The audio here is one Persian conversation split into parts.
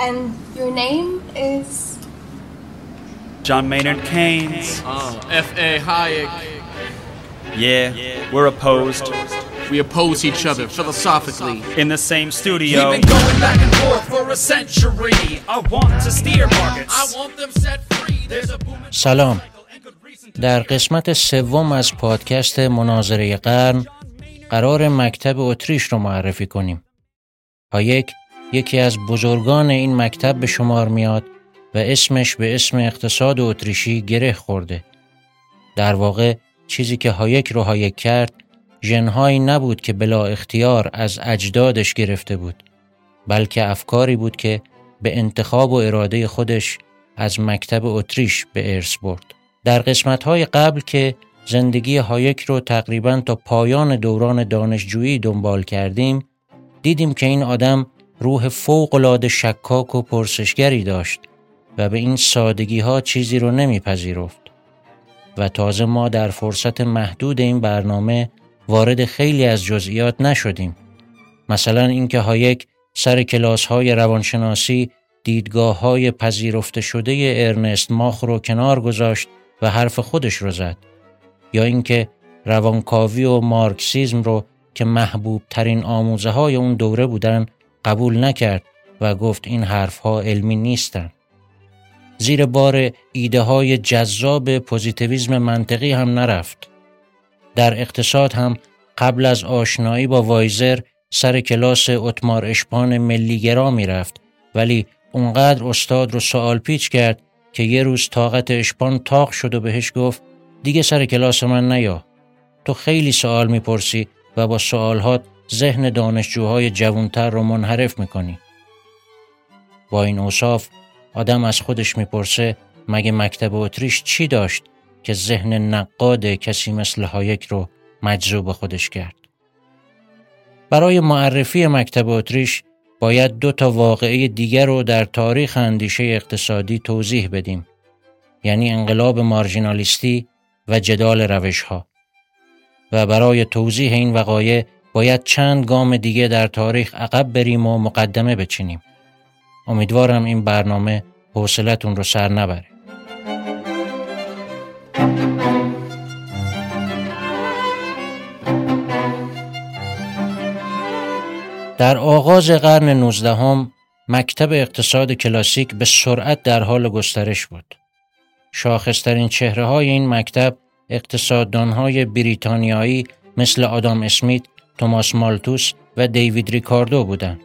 And your name is? John Maynard Keynes. Uh, F.A. Hayek. Yeah, we're opposed. We oppose each other philosophically. In the same studio. We've been going back and forth for a century. I want to steer markets. I want them set free. There's a boom. سلام در قسمت سوم از پادکست مناظره قرن قرار مکتب اتریش رو معرفی کنیم هایک یکی از بزرگان این مکتب به شمار میاد و اسمش به اسم اقتصاد اتریشی گره خورده. در واقع چیزی که هایک رو هایک کرد ژنهایی نبود که بلا اختیار از اجدادش گرفته بود بلکه افکاری بود که به انتخاب و اراده خودش از مکتب اتریش به ارث برد. در قسمت‌های قبل که زندگی هایک رو تقریبا تا پایان دوران دانشجویی دنبال کردیم دیدیم که این آدم روح فوق‌العاده شکاک و پرسشگری داشت و به این سادگی ها چیزی رو نمیپذیرفت. و تازه ما در فرصت محدود این برنامه وارد خیلی از جزئیات نشدیم. مثلا اینکه هایک سر کلاس های روانشناسی دیدگاه های پذیرفته شده ارنست ماخ رو کنار گذاشت و حرف خودش رو زد. یا اینکه روانکاوی و مارکسیزم رو که محبوب ترین آموزه های اون دوره بودن قبول نکرد و گفت این حرف ها علمی نیستن. زیر بار ایده های جذاب پوزیتیویزم منطقی هم نرفت. در اقتصاد هم قبل از آشنایی با وایزر سر کلاس اتمار اشپان ملیگرا می‌رفت ولی اونقدر استاد رو سوال پیچ کرد که یه روز طاقت اشپان تاق شد و بهش گفت دیگه سر کلاس من نیا تو خیلی سوال می‌پرسی و با سوالهات ذهن دانشجوهای جوانتر رو منحرف می‌کنی. با این اوصاف آدم از خودش می‌پرسه مگه مکتب اتریش چی داشت که ذهن نقاد کسی مثل هایک رو مجذوب خودش کرد؟ برای معرفی مکتب اتریش باید دو تا واقعه دیگر رو در تاریخ اندیشه اقتصادی توضیح بدیم. یعنی انقلاب مارژینالیستی و جدال روش ها و برای توضیح این وقایع باید چند گام دیگه در تاریخ عقب بریم و مقدمه بچینیم امیدوارم این برنامه حوصلتون رو سر نبره در آغاز قرن نوزدهم مکتب اقتصاد کلاسیک به سرعت در حال گسترش بود. شاخصترین چهره های این مکتب اقتصاددانهای بریتانیایی مثل آدام اسمیت، توماس مالتوس و دیوید ریکاردو بودند.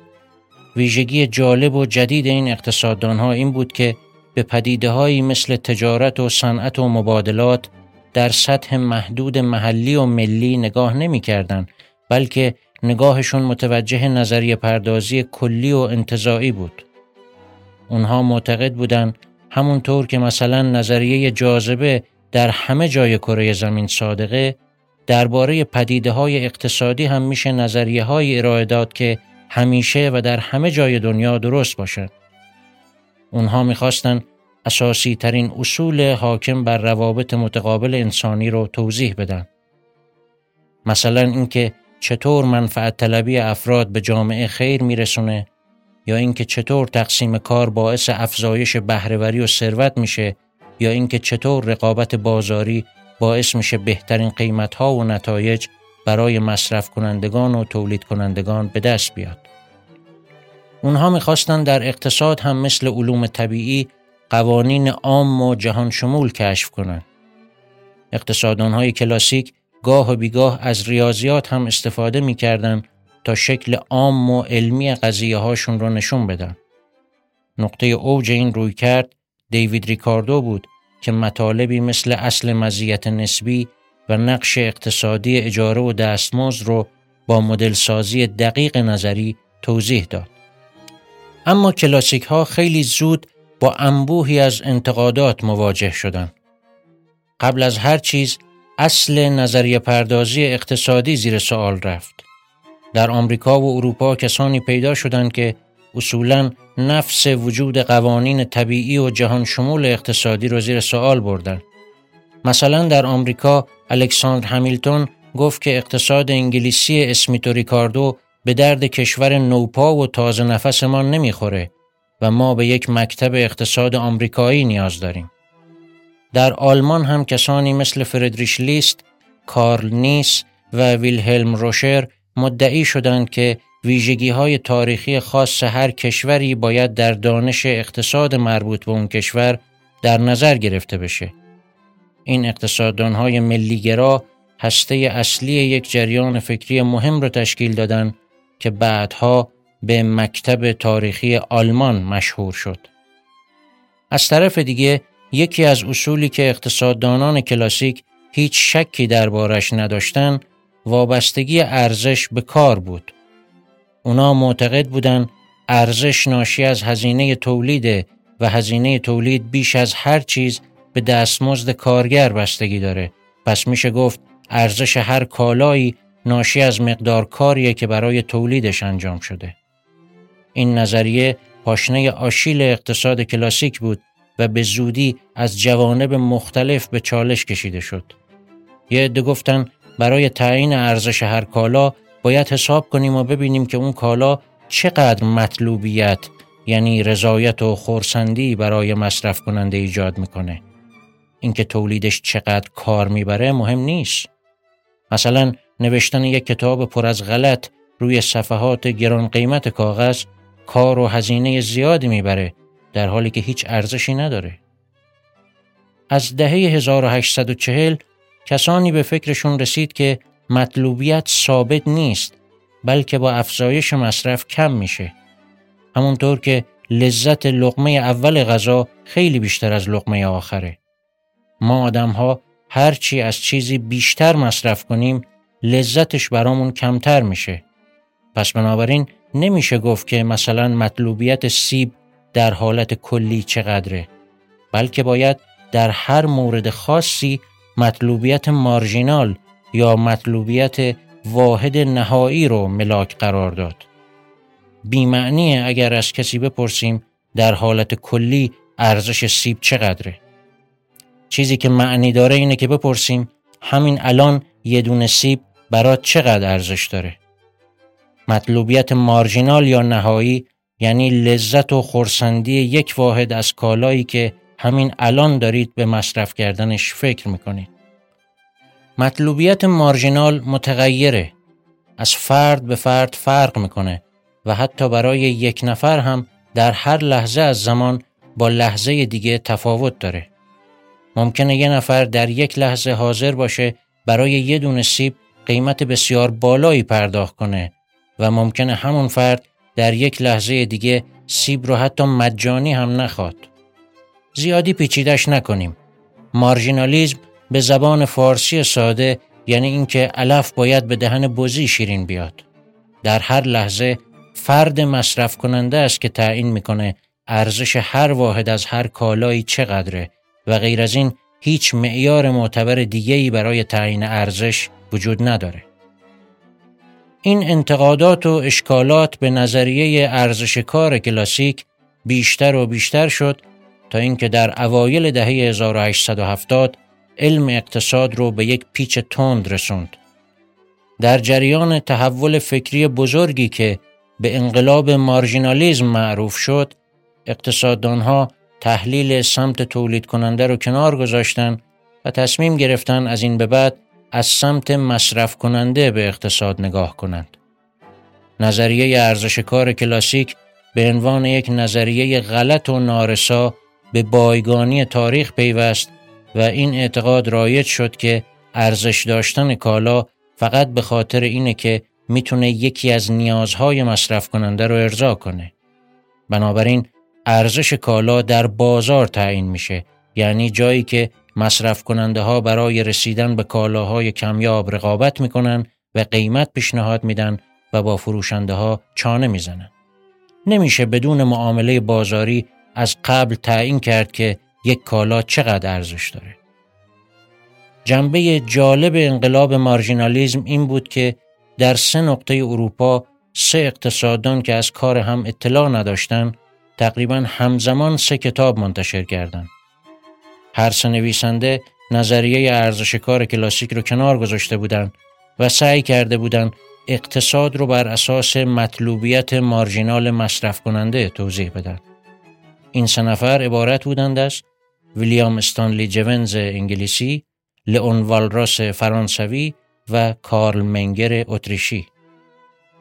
ویژگی جالب و جدید این اقتصاددانها این بود که به پدیده مثل تجارت و صنعت و مبادلات در سطح محدود محلی و ملی نگاه نمی کردن بلکه نگاهشون متوجه نظریه پردازی کلی و انتظایی بود. اونها معتقد بودند همونطور که مثلا نظریه جاذبه در همه جای کره زمین صادقه درباره پدیده های اقتصادی هم میشه نظریه های ارائه داد که همیشه و در همه جای دنیا درست باشد. اونها می‌خواستن اساسی ترین اصول حاکم بر روابط متقابل انسانی رو توضیح بدن. مثلا اینکه چطور منفعت طلبی افراد به جامعه خیر میرسونه یا اینکه چطور تقسیم کار باعث افزایش بهرهوری و ثروت میشه یا اینکه چطور رقابت بازاری باعث میشه بهترین قیمت ها و نتایج برای مصرف کنندگان و تولید کنندگان به دست بیاد. اونها می‌خواستن در اقتصاد هم مثل علوم طبیعی قوانین عام و جهان شمول کشف کنند. اقتصادانهای کلاسیک گاه و بیگاه از ریاضیات هم استفاده می‌کردن تا شکل عام و علمی قضیه هاشون رو نشون بدن. نقطه اوج این روی کرد دیوید ریکاردو بود که مطالبی مثل اصل مزیت نسبی و نقش اقتصادی اجاره و دستمزد رو با مدل سازی دقیق نظری توضیح داد. اما کلاسیک ها خیلی زود با انبوهی از انتقادات مواجه شدند. قبل از هر چیز اصل نظریه پردازی اقتصادی زیر سوال رفت. در آمریکا و اروپا کسانی پیدا شدند که اصولا نفس وجود قوانین طبیعی و جهان شمول اقتصادی را زیر سوال بردن. مثلا در آمریکا الکساندر همیلتون گفت که اقتصاد انگلیسی اسمیت و ریکاردو به درد کشور نوپا و تازه نفسمان نمی‌خوره و ما به یک مکتب اقتصاد آمریکایی نیاز داریم. در آلمان هم کسانی مثل فردریش لیست، کارل نیس و ویلهلم روشر مدعی شدند که ویژگی های تاریخی خاص هر کشوری باید در دانش اقتصاد مربوط به اون کشور در نظر گرفته بشه. این اقتصاددان های ملیگرا هسته اصلی یک جریان فکری مهم را تشکیل دادند که بعدها به مکتب تاریخی آلمان مشهور شد. از طرف دیگه یکی از اصولی که اقتصاددانان کلاسیک هیچ شکی دربارش نداشتن وابستگی ارزش به کار بود. اونا معتقد بودن ارزش ناشی از هزینه تولید و هزینه تولید بیش از هر چیز به دستمزد کارگر بستگی داره. پس میشه گفت ارزش هر کالایی ناشی از مقدار کاریه که برای تولیدش انجام شده. این نظریه پاشنه آشیل اقتصاد کلاسیک بود و به زودی از جوانب مختلف به چالش کشیده شد. یه عده گفتن برای تعیین ارزش هر کالا باید حساب کنیم و ببینیم که اون کالا چقدر مطلوبیت یعنی رضایت و خورسندی برای مصرف کننده ایجاد می‌کنه. اینکه تولیدش چقدر کار می‌بره مهم نیست. مثلا نوشتن یک کتاب پر از غلط روی صفحات گران قیمت کاغذ کار و هزینه زیادی می‌بره در حالی که هیچ ارزشی نداره. از دهه 1840 کسانی به فکرشون رسید که مطلوبیت ثابت نیست بلکه با افزایش مصرف کم میشه. همونطور که لذت لقمه اول غذا خیلی بیشتر از لقمه آخره. ما آدم ها هرچی از چیزی بیشتر مصرف کنیم لذتش برامون کمتر میشه. پس بنابراین نمیشه گفت که مثلا مطلوبیت سیب در حالت کلی چقدره بلکه باید در هر مورد خاصی مطلوبیت مارژینال یا مطلوبیت واحد نهایی رو ملاک قرار داد. بیمعنیه اگر از کسی بپرسیم در حالت کلی ارزش سیب چقدره. چیزی که معنی داره اینه که بپرسیم همین الان یه دونه سیب برات چقدر ارزش داره. مطلوبیت مارژینال یا نهایی یعنی لذت و خورسندی یک واحد از کالایی که همین الان دارید به مصرف کردنش فکر می‌کنید. مطلوبیت مارژینال متغیره. از فرد به فرد فرق می‌کنه و حتی برای یک نفر هم در هر لحظه از زمان با لحظه دیگه تفاوت داره. ممکنه یه نفر در یک لحظه حاضر باشه برای یه دونه سیب قیمت بسیار بالایی پرداخت کنه و ممکنه همون فرد در یک لحظه دیگه سیب رو حتی مجانی هم نخواد. زیادی پیچیدش نکنیم. مارژینالیزم به زبان فارسی ساده یعنی اینکه علف باید به دهن بزی شیرین بیاد. در هر لحظه فرد مصرف کننده است که تعیین می‌کنه ارزش هر واحد از هر کالایی چقدره و غیر از این هیچ معیار معتبر دیگه‌ای برای تعیین ارزش وجود نداره. این انتقادات و اشکالات به نظریه ارزش کار کلاسیک بیشتر و بیشتر شد تا اینکه در اوایل دهه 1870 علم اقتصاد رو به یک پیچ تند رسوند. در جریان تحول فکری بزرگی که به انقلاب مارژینالیزم معروف شد، اقتصاددانها تحلیل سمت تولید کننده رو کنار گذاشتن و تصمیم گرفتن از این به بعد از سمت مصرف کننده به اقتصاد نگاه کنند. نظریه ارزش کار کلاسیک به عنوان یک نظریه غلط و نارسا به بایگانی تاریخ پیوست و این اعتقاد رایج شد که ارزش داشتن کالا فقط به خاطر اینه که می‌تونه یکی از نیازهای مصرف کننده رو ارضا کنه. بنابراین ارزش کالا در بازار تعیین میشه یعنی جایی که مصرف کننده ها برای رسیدن به کالاهای کمیاب رقابت می‌کنن و قیمت پیشنهاد میدن و با فروشنده ها چانه می‌زنن. نمیشه بدون معامله بازاری از قبل تعیین کرد که یک کالا چقدر ارزش داره. جنبه جالب انقلاب مارژینالیزم این بود که در سه نقطه اروپا سه اقتصاددان که از کار هم اطلاع نداشتن تقریبا همزمان سه کتاب منتشر کردند. هر سه نویسنده نظریه ارزش کار کلاسیک رو کنار گذاشته بودند و سعی کرده بودند اقتصاد رو بر اساس مطلوبیت مارژینال مصرف کننده توضیح بدن. این سه نفر عبارت بودند از ویلیام استانلی جونز انگلیسی، لئون والراس فرانسوی و کارل منگر اتریشی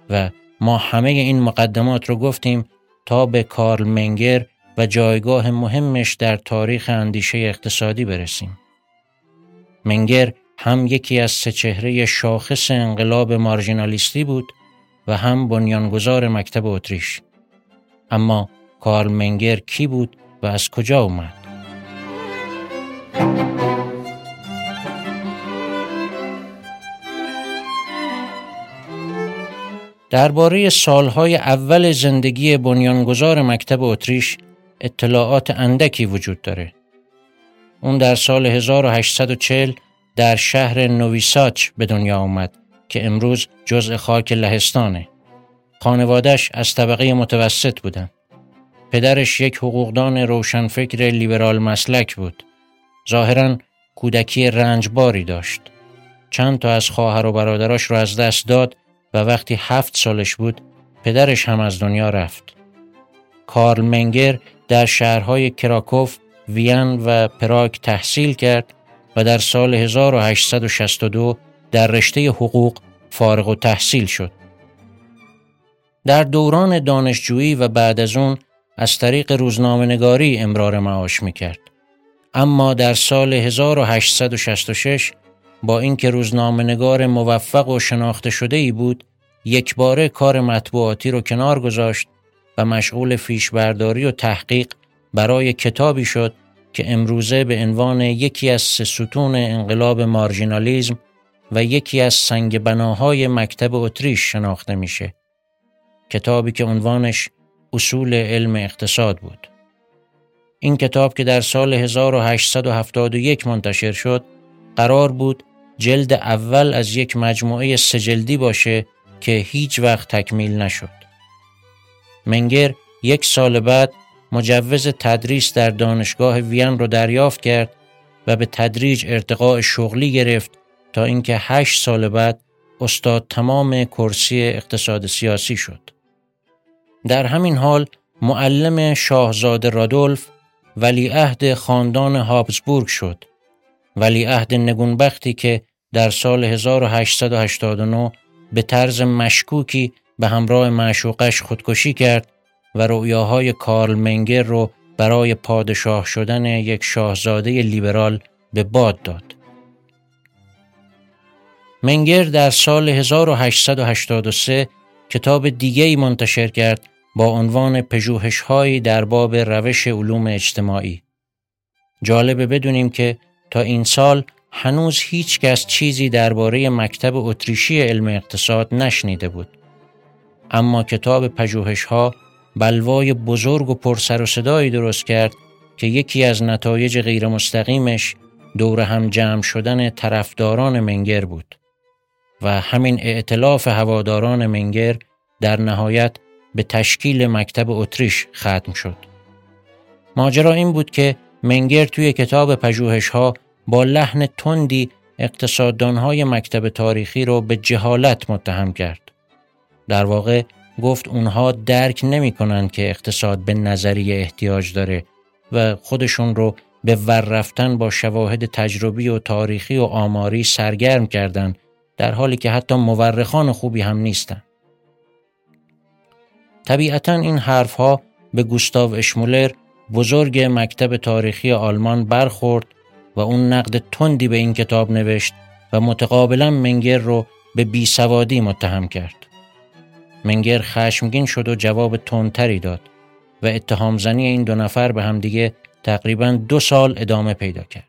و ما همه این مقدمات رو گفتیم تا به کارل منگر و جایگاه مهمش در تاریخ اندیشه اقتصادی برسیم. منگر هم یکی از سه چهره شاخص انقلاب مارژینالیستی بود و هم بنیانگذار مکتب اتریش. اما کارل منگر کی بود و از کجا اومد؟ درباره سالهای اول زندگی بنیانگذار مکتب اتریش اطلاعات اندکی وجود داره. اون در سال 1840 در شهر نویساچ به دنیا آمد که امروز جزء خاک لهستانه. خانوادش از طبقه متوسط بودن. پدرش یک حقوقدان روشنفکر لیبرال مسلک بود. ظاهرا کودکی رنجباری داشت. چند تا از خواهر و برادراش رو از دست داد و وقتی هفت سالش بود پدرش هم از دنیا رفت. کارل منگر در شهرهای کراکوف، وین و پراگ تحصیل کرد و در سال 1862 در رشته حقوق فارغ و تحصیل شد. در دوران دانشجویی و بعد از اون از طریق روزنامه‌نگاری امرار معاش می‌کرد. اما در سال 1866 با اینکه روزنامه‌نگار موفق و شناخته شده ای بود، یک باره کار مطبوعاتی رو کنار گذاشت و مشغول فیشبرداری و تحقیق برای کتابی شد که امروزه به عنوان یکی از سه ستون انقلاب مارژینالیزم و یکی از سنگ بناهای مکتب اتریش شناخته میشه. کتابی که عنوانش اصول علم اقتصاد بود. این کتاب که در سال 1871 منتشر شد قرار بود جلد اول از یک مجموعه سجلدی باشه که هیچ وقت تکمیل نشد. منگر یک سال بعد مجوز تدریس در دانشگاه وین رو دریافت کرد و به تدریج ارتقاء شغلی گرفت تا اینکه هشت سال بعد استاد تمام کرسی اقتصاد سیاسی شد. در همین حال معلم شاهزاده رادولف ولیعهد خاندان هابسبورگ شد. ولیعهد نگونبختی که در سال 1889 به طرز مشکوکی به همراه معشوقش خودکشی کرد و رؤیاهای کارل منگر رو برای پادشاه شدن یک شاهزاده لیبرال به باد داد. منگر در سال 1883 کتاب دیگه ای منتشر کرد با عنوان پژوهش‌هایی در باب روش علوم اجتماعی. جالبه بدونیم که تا این سال هنوز هیچ کس چیزی درباره مکتب اتریشی علم اقتصاد نشنیده بود. اما کتاب پژوهش‌ها بلوای بزرگ و پرسر و صدایی درست کرد که یکی از نتایج غیرمستقیمش دور هم جمع شدن طرفداران منگر بود و همین ائتلاف هواداران منگر در نهایت به تشکیل مکتب اتریش ختم شد. ماجرا این بود که منگر توی کتاب پژوهش‌ها با لحن تندی اقتصاددانهای مکتب تاریخی رو به جهالت متهم کرد. در واقع گفت اونها درک نمی کنند که اقتصاد به نظریه احتیاج داره و خودشون رو به ور رفتن با شواهد تجربی و تاریخی و آماری سرگرم کردند در حالی که حتی مورخان خوبی هم نیستند. طبیعتا این حرفها به گوستاو اشمولر بزرگ مکتب تاریخی آلمان برخورد و اون نقد تندی به این کتاب نوشت و متقابلا منگر رو به بیسوادی متهم کرد. منگر خشمگین شد و جواب تندتری داد و اتهام زنی این دو نفر به همدیگه تقریبا دو سال ادامه پیدا کرد.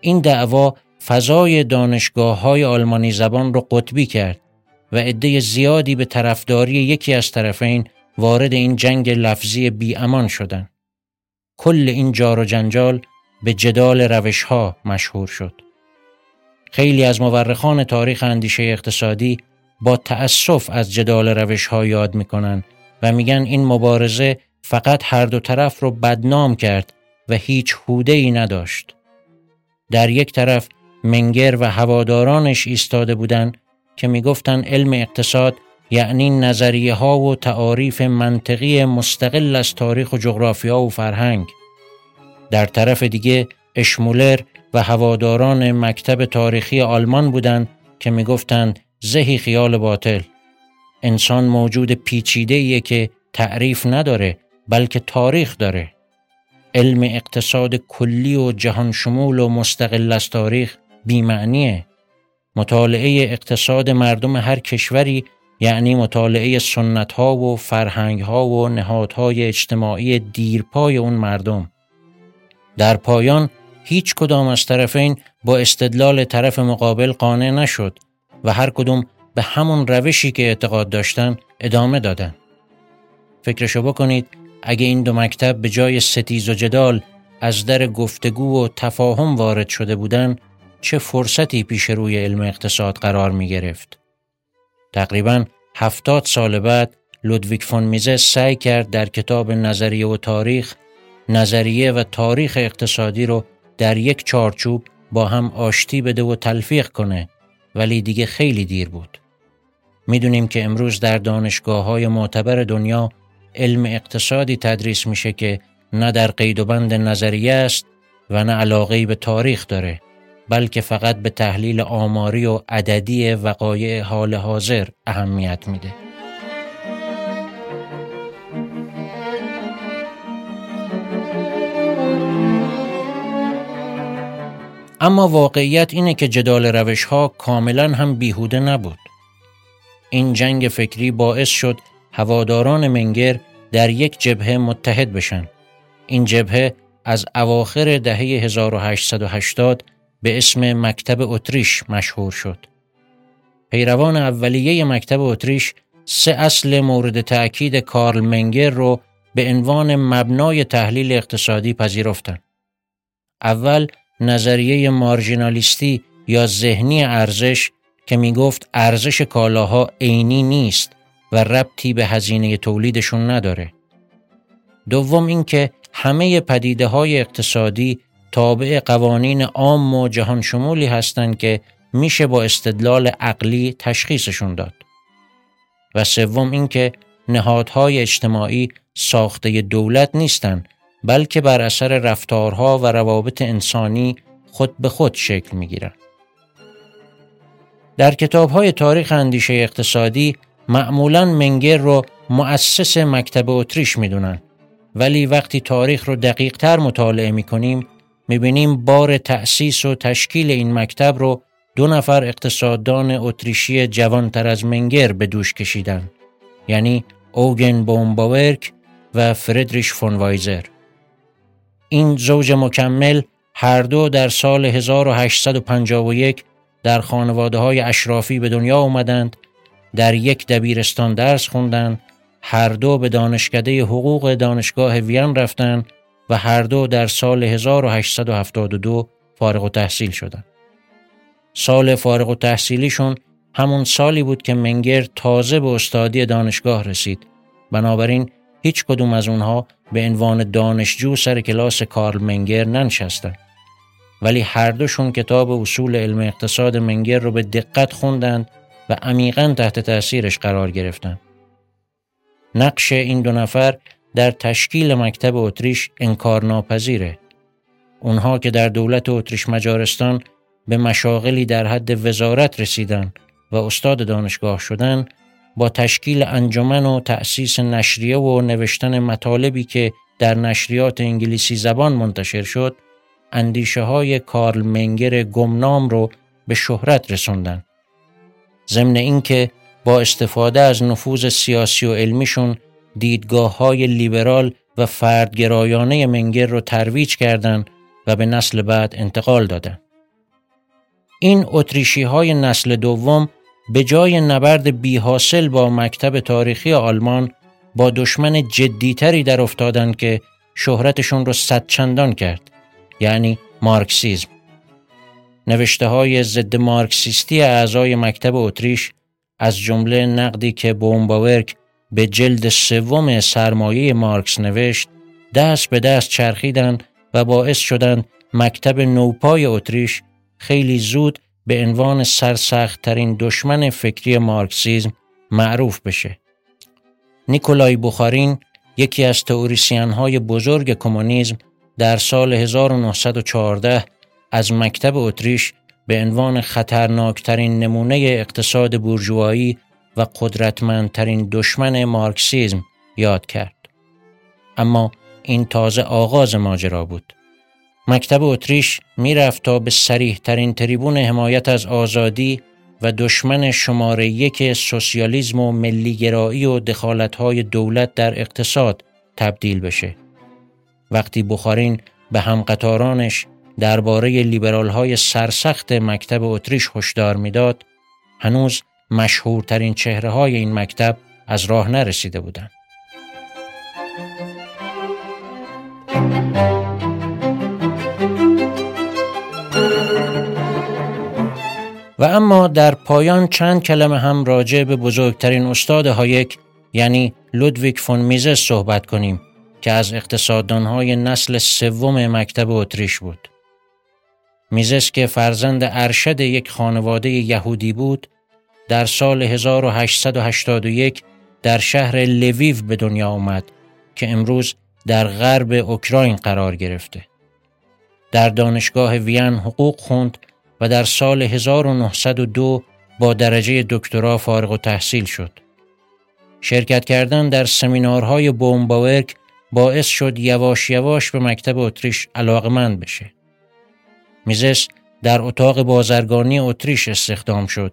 این دعوا فضای دانشگاه های آلمانی زبان رو قطبی کرد و عده زیادی به طرفداری یکی از طرفین وارد این جنگ لفظی بی امان شدند. کل این جار و جنجال به جدال روش ها مشهور شد. خیلی از مورخان تاریخ اندیشه اقتصادی با تأسف از جدال روش ها یاد می‌کنن و میگن این مبارزه فقط هر دو طرف رو بدنام کرد و هیچ حوده ای نداشت. در یک طرف منگر و هوادارانش ایستاده بودند که می‌گفتند علم اقتصاد یعنی نظریه ها و تعاریف منطقی مستقل از تاریخ و جغرافیا و فرهنگ در طرف دیگه اشمولر و هواداران مکتب تاریخی آلمان بودند که می‌گفتند زهی خیال باطل. انسان موجود پیچیده که تعریف نداره بلکه تاریخ داره. علم اقتصاد کلی و جهان شمول و مستقل از تاریخ بیمعنیه. مطالعه اقتصاد مردم هر کشوری یعنی مطالعه سنت ها و فرهنگ ها و نهادهای اجتماعی دیرپای اون مردم. در پایان هیچ کدام از طرفین با استدلال طرف مقابل قانع نشد و هر کدوم به همون روشی که اعتقاد داشتن ادامه دادن. فکرشو بکنید اگه این دو مکتب به جای ستیز و جدال از در گفتگو و تفاهم وارد شده بودن چه فرصتی پیش روی علم اقتصاد قرار می گرفت. تقریبا هفتاد سال بعد لودویک فون میزه سعی کرد در کتاب نظریه و تاریخ نظریه و تاریخ اقتصادی رو در یک چارچوب با هم آشتی بده و تلفیق کنه ولی دیگه خیلی دیر بود. می‌دونیم که امروز در دانشگاه های معتبر دنیا علم اقتصادی تدریس میشه که نه در قید و بند نظریه است و نه علاقه به تاریخ داره بلکه فقط به تحلیل آماری و عددی وقایع حال حاضر اهمیت میده. اما واقعیت اینه که جدال روش ها کاملا هم بیهوده نبود. این جنگ فکری باعث شد هواداران منگر در یک جبهه متحد بشن. این جبهه از اواخر دهه 1880 به اسم مکتب اتریش مشهور شد. پیروان اولیه مکتب اتریش سه اصل مورد تأکید کارل منگر رو به عنوان مبنای تحلیل اقتصادی پذیرفتند. اول نظریه مارژینالیستی یا ذهنی ارزش که می گفت ارزش کالاها عینی نیست و ربطی به هزینه تولیدشون نداره. دوم اینکه همه پدیده های اقتصادی تابع قوانین عام و جهان شمولی هستند که میشه با استدلال عقلی تشخیصشون داد. و سوم اینکه نهادهای اجتماعی ساخته دولت نیستند بلکه بر اثر رفتارها و روابط انسانی خود به خود شکل می گیرن. در کتاب های تاریخ اندیشه اقتصادی معمولا منگر رو مؤسس مکتب اتریش می‌دونن. ولی وقتی تاریخ رو دقیق تر مطالعه می کنیم می بینیم بار تأسیس و تشکیل این مکتب رو دو نفر اقتصاددان اتریشی جوانتر از منگر به دوش کشیدن. یعنی اوگن بومباورک و فردریش فون وایزر. این زوج مکمل هر دو در سال 1851 در خانواده های اشرافی به دنیا آمدند در یک دبیرستان درس خوندند هر دو به دانشکده حقوق دانشگاه وین رفتند و هر دو در سال 1872 فارغ و تحصیل شدند. سال فارغ و تحصیلیشون همون سالی بود که منگر تازه به استادی دانشگاه رسید. بنابراین هیچ کدوم از اونها به عنوان دانشجو سر کلاس کارل منگر ننشستن ولی هر دوشون کتاب اصول علم اقتصاد منگر رو به دقت خوندند و عمیقا تحت تأثیرش قرار گرفتند. نقش این دو نفر در تشکیل مکتب اتریش انکارناپذیره. اونها که در دولت اتریش مجارستان به مشاغلی در حد وزارت رسیدن و استاد دانشگاه شدن با تشکیل انجمن و تأسیس نشریه و نوشتن مطالبی که در نشریات انگلیسی زبان منتشر شد اندیشه های کارل منگر گمنام رو به شهرت رسوندن. ضمن اینکه با استفاده از نفوذ سیاسی و علمیشون دیدگاه های لیبرال و فردگرایانه منگر رو ترویج کردند و به نسل بعد انتقال دادند. این اتریشی های نسل دوم به جای نبرد بی حاصل با مکتب تاریخی آلمان با دشمن جدیتری در افتادند که شهرتشون رو صد چندان کرد یعنی مارکسیزم. نوشته های ضد مارکسیستی اعضای مکتب اتریش از جمله نقدی که بومباورک به جلد سوم سرمایه مارکس نوشت دست به دست چرخیدند و باعث شدند مکتب نوپای اتریش خیلی زود به عنوان سرسختترین دشمن فکری مارکسیزم معروف بشه. نیکولای بخارین یکی از تئوریسین های بزرگ کمونیسم در سال 1914 از مکتب اتریش به عنوان خطرناکترین نمونه اقتصاد بورژوایی و قدرتمندترین دشمن مارکسیزم یاد کرد. اما این تازه آغاز ماجرا بود. مکتب اتریش می‌رفت تا به سریح ترین تریبون حمایت از آزادی و دشمن شماره یک سوسیالیسم و ملیگرایی و دخالتهای دولت در اقتصاد تبدیل بشه. وقتی بخارین به همقطارانش درباره لیبرال های سرسخت مکتب اتریش هشدار می‌داد، هنوز مشهورترین چهره های این مکتب از راه نرسیده بودند. و اما در پایان چند کلمه هم راجع به بزرگترین استاد هایک یعنی لودویک فون میزس صحبت کنیم که از اقتصاددانهای نسل سوم مکتب اتریش بود. میزس که فرزند ارشد یک خانواده یهودی بود، در سال 1881 در شهر لویو به دنیا آمد که امروز در غرب اوکراین قرار گرفته. در دانشگاه وین حقوق خوند و در سال 1902 با درجه دکترا فارغ و تحصیل شد. شرکت کردن در سمینارهای بومباورک باعث شد یواش یواش به مکتب اتریش علاقمند بشه. میزس در اتاق بازرگانی اتریش استخدام شد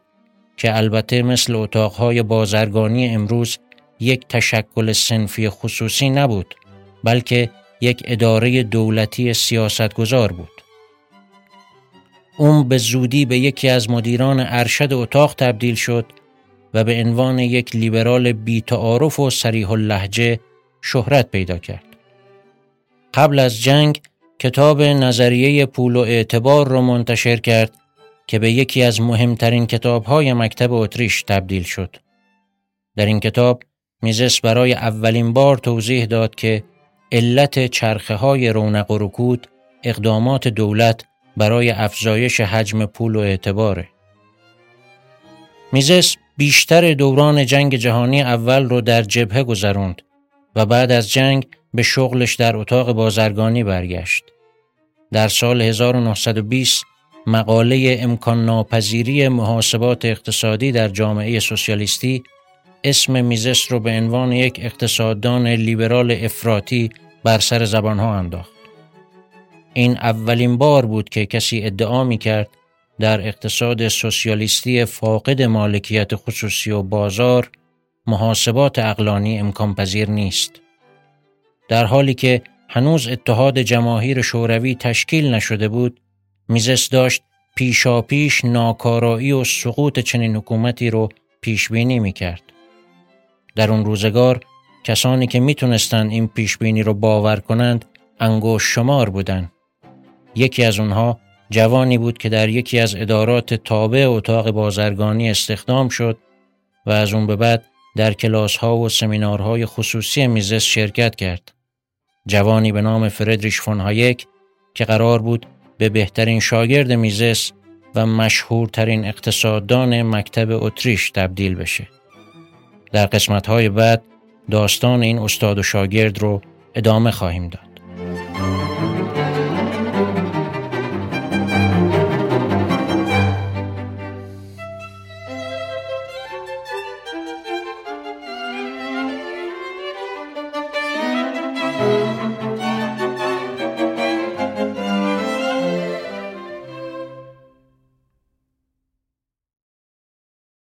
که البته مثل اتاقهای بازرگانی امروز یک تشکل سنفی خصوصی نبود بلکه یک اداره دولتی سیاستگزار بود. اون به زودی به یکی از مدیران ارشد اتاق تبدیل شد و به عنوان یک لیبرال بیتعارف و سریح اللهجه شهرت پیدا کرد. قبل از جنگ کتاب نظریه پول و اعتبار را منتشر کرد که به یکی از مهمترین کتابهای مکتب اتریش تبدیل شد. در این کتاب میزس برای اولین بار توضیح داد که علت چرخه های رونق و رکود اقدامات دولت برای افزایش حجم پول و اعتباره. میزس بیشتر دوران جنگ جهانی اول رو در جبهه گذروند و بعد از جنگ به شغلش در اتاق بازرگانی برگشت. در سال 1920 مقاله امکان ناپذیری محاسبات اقتصادی در جامعه سوسیالیستی اسم میزس رو به عنوان یک اقتصاددان لیبرال افراطی بر سر زبانها انداخت. این اولین بار بود که کسی ادعا می کرد در اقتصاد سوسیالیستی فاقد مالکیت خصوصی و بازار محاسبات اقلانی امکان پذیر نیست. در حالی که هنوز اتحاد جماهیر شوروی تشکیل نشده بود، میزس داشت پیشاپیش ناکارایی و سقوط چنین حکومتی رو پیش بینی می کرد. در اون روزگار کسانی که می‌تونستند این پیش بینی رو باور کنند انگوش شمار بودند. یکی از اونها جوانی بود که در یکی از ادارات تابع اتاق بازرگانی استخدام شد و از اون به بعد در کلاس ها و سمینارهای خصوصی میزس شرکت کرد. جوانی به نام فردریش فون هایک که قرار بود به بهترین شاگرد میزس و مشهورترین اقتصاددان مکتب اتریش تبدیل بشه. در قسمت های بعد داستان این استاد و شاگرد رو ادامه خواهیم داد.